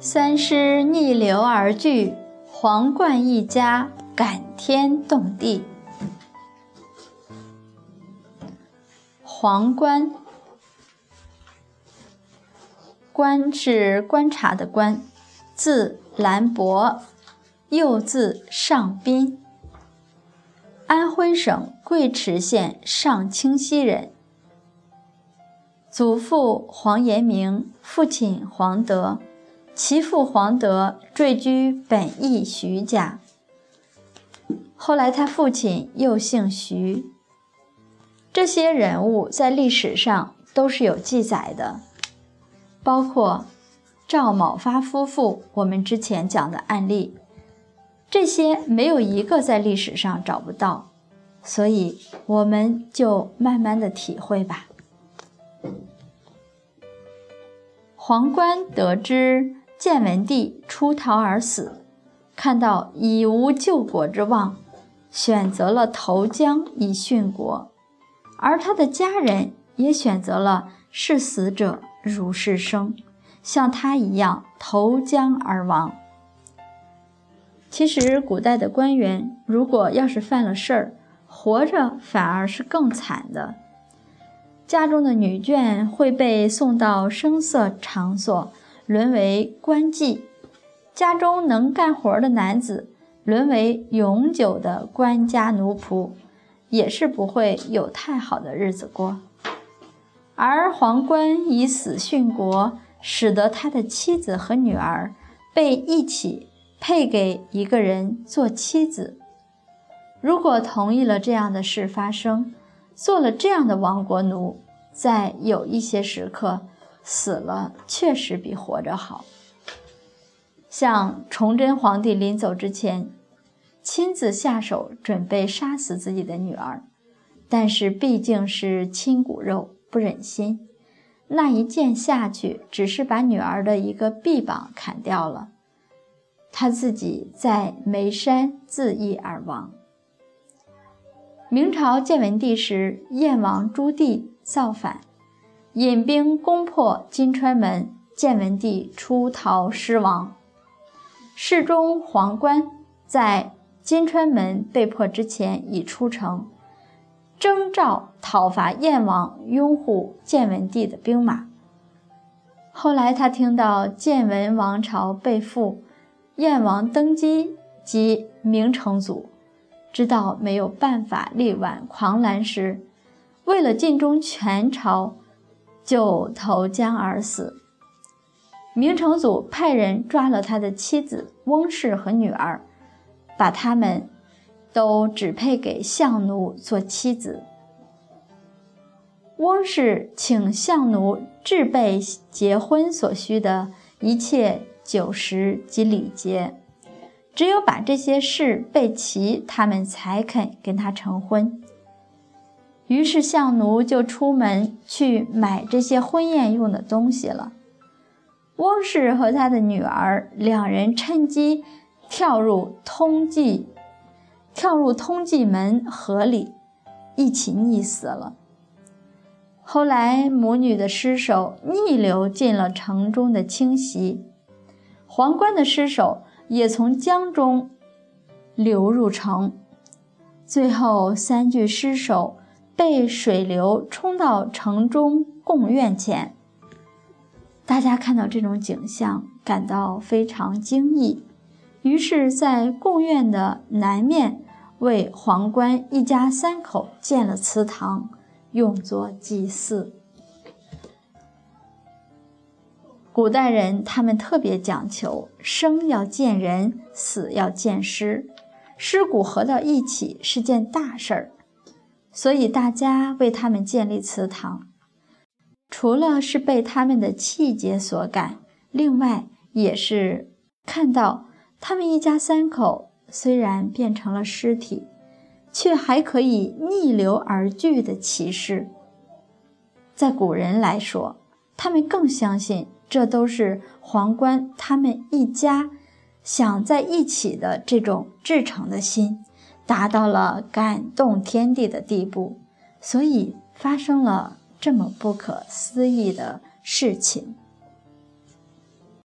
三师逆流而聚，皇冠一家感天动地。皇冠，观是观察的观，字兰博，又字尚斌，安徽省贵池县上清溪人。祖父黄延明，父亲黄德，其父黄德赘居本邑徐家。后来他父亲又姓徐。这些人物在历史上都是有记载的，包括赵某发夫妇，我们之前讲的案例，这些没有一个在历史上找不到，所以我们就慢慢的体会吧。皇冠得知建文帝出逃而死，看到已无救国之望，选择了投江以殉国。而他的家人也选择了视死者如是生，像他一样投江而亡。其实，古代的官员如果要是犯了事儿，活着反而是更惨的。家中的女眷会被送到声色场所，沦为官妓；家中能干活的男子，沦为永久的官家奴仆。也是不会有太好的日子过，而皇冠以死殉国，使得他的妻子和女儿被一起配给一个人做妻子。如果同意了这样的事发生，做了这样的亡国奴，在有一些时刻，死了确实比活着好。像崇祯皇帝临走之前。亲自下手准备杀死自己的女儿，但是毕竟是亲骨肉，不忍心。那一剑下去，只是把女儿的一个臂膀砍掉了，他自己在眉山自缢而亡。明朝建文帝时，燕王朱棣造反，引兵攻破金川门，建文帝出逃失亡。侍中黄官在。金川门被破之前已出城，征召讨伐燕王，拥护建文帝的兵马。后来他听到建文王朝被覆，燕王登基即明成祖，知道没有办法力挽狂澜时，为了尽忠全朝，就投江而死。明成祖派人抓了他的妻子翁氏和女儿。把他们都指配给相奴做妻子。翁氏请相奴置备结婚所需的一切酒食及礼节，只有把这些事备齐，他们才肯跟他成婚。于是相奴就出门去买这些婚宴用的东西了。翁氏和他的女儿两人趁机。跳入通济，跳入通济门河里，一起溺死了。后来母女的尸首逆流进了城中的清溪，皇冠的尸首也从江中流入城，最后三具尸首被水流冲到城中贡院前。大家看到这种景象，感到非常惊异。于是，在贡院的南面，为皇冠一家三口建了祠堂，用作祭祀。古代人他们特别讲求，生要见人，死要见尸，尸骨合到一起是件大事儿，所以大家为他们建立祠堂，除了是被他们的气节所感，另外也是看到。他们一家三口虽然变成了尸体，却还可以逆流而聚的奇事。在古人来说，他们更相信这都是皇冠他们一家想在一起的这种至诚的心，达到了感动天地的地步，所以发生了这么不可思议的事情。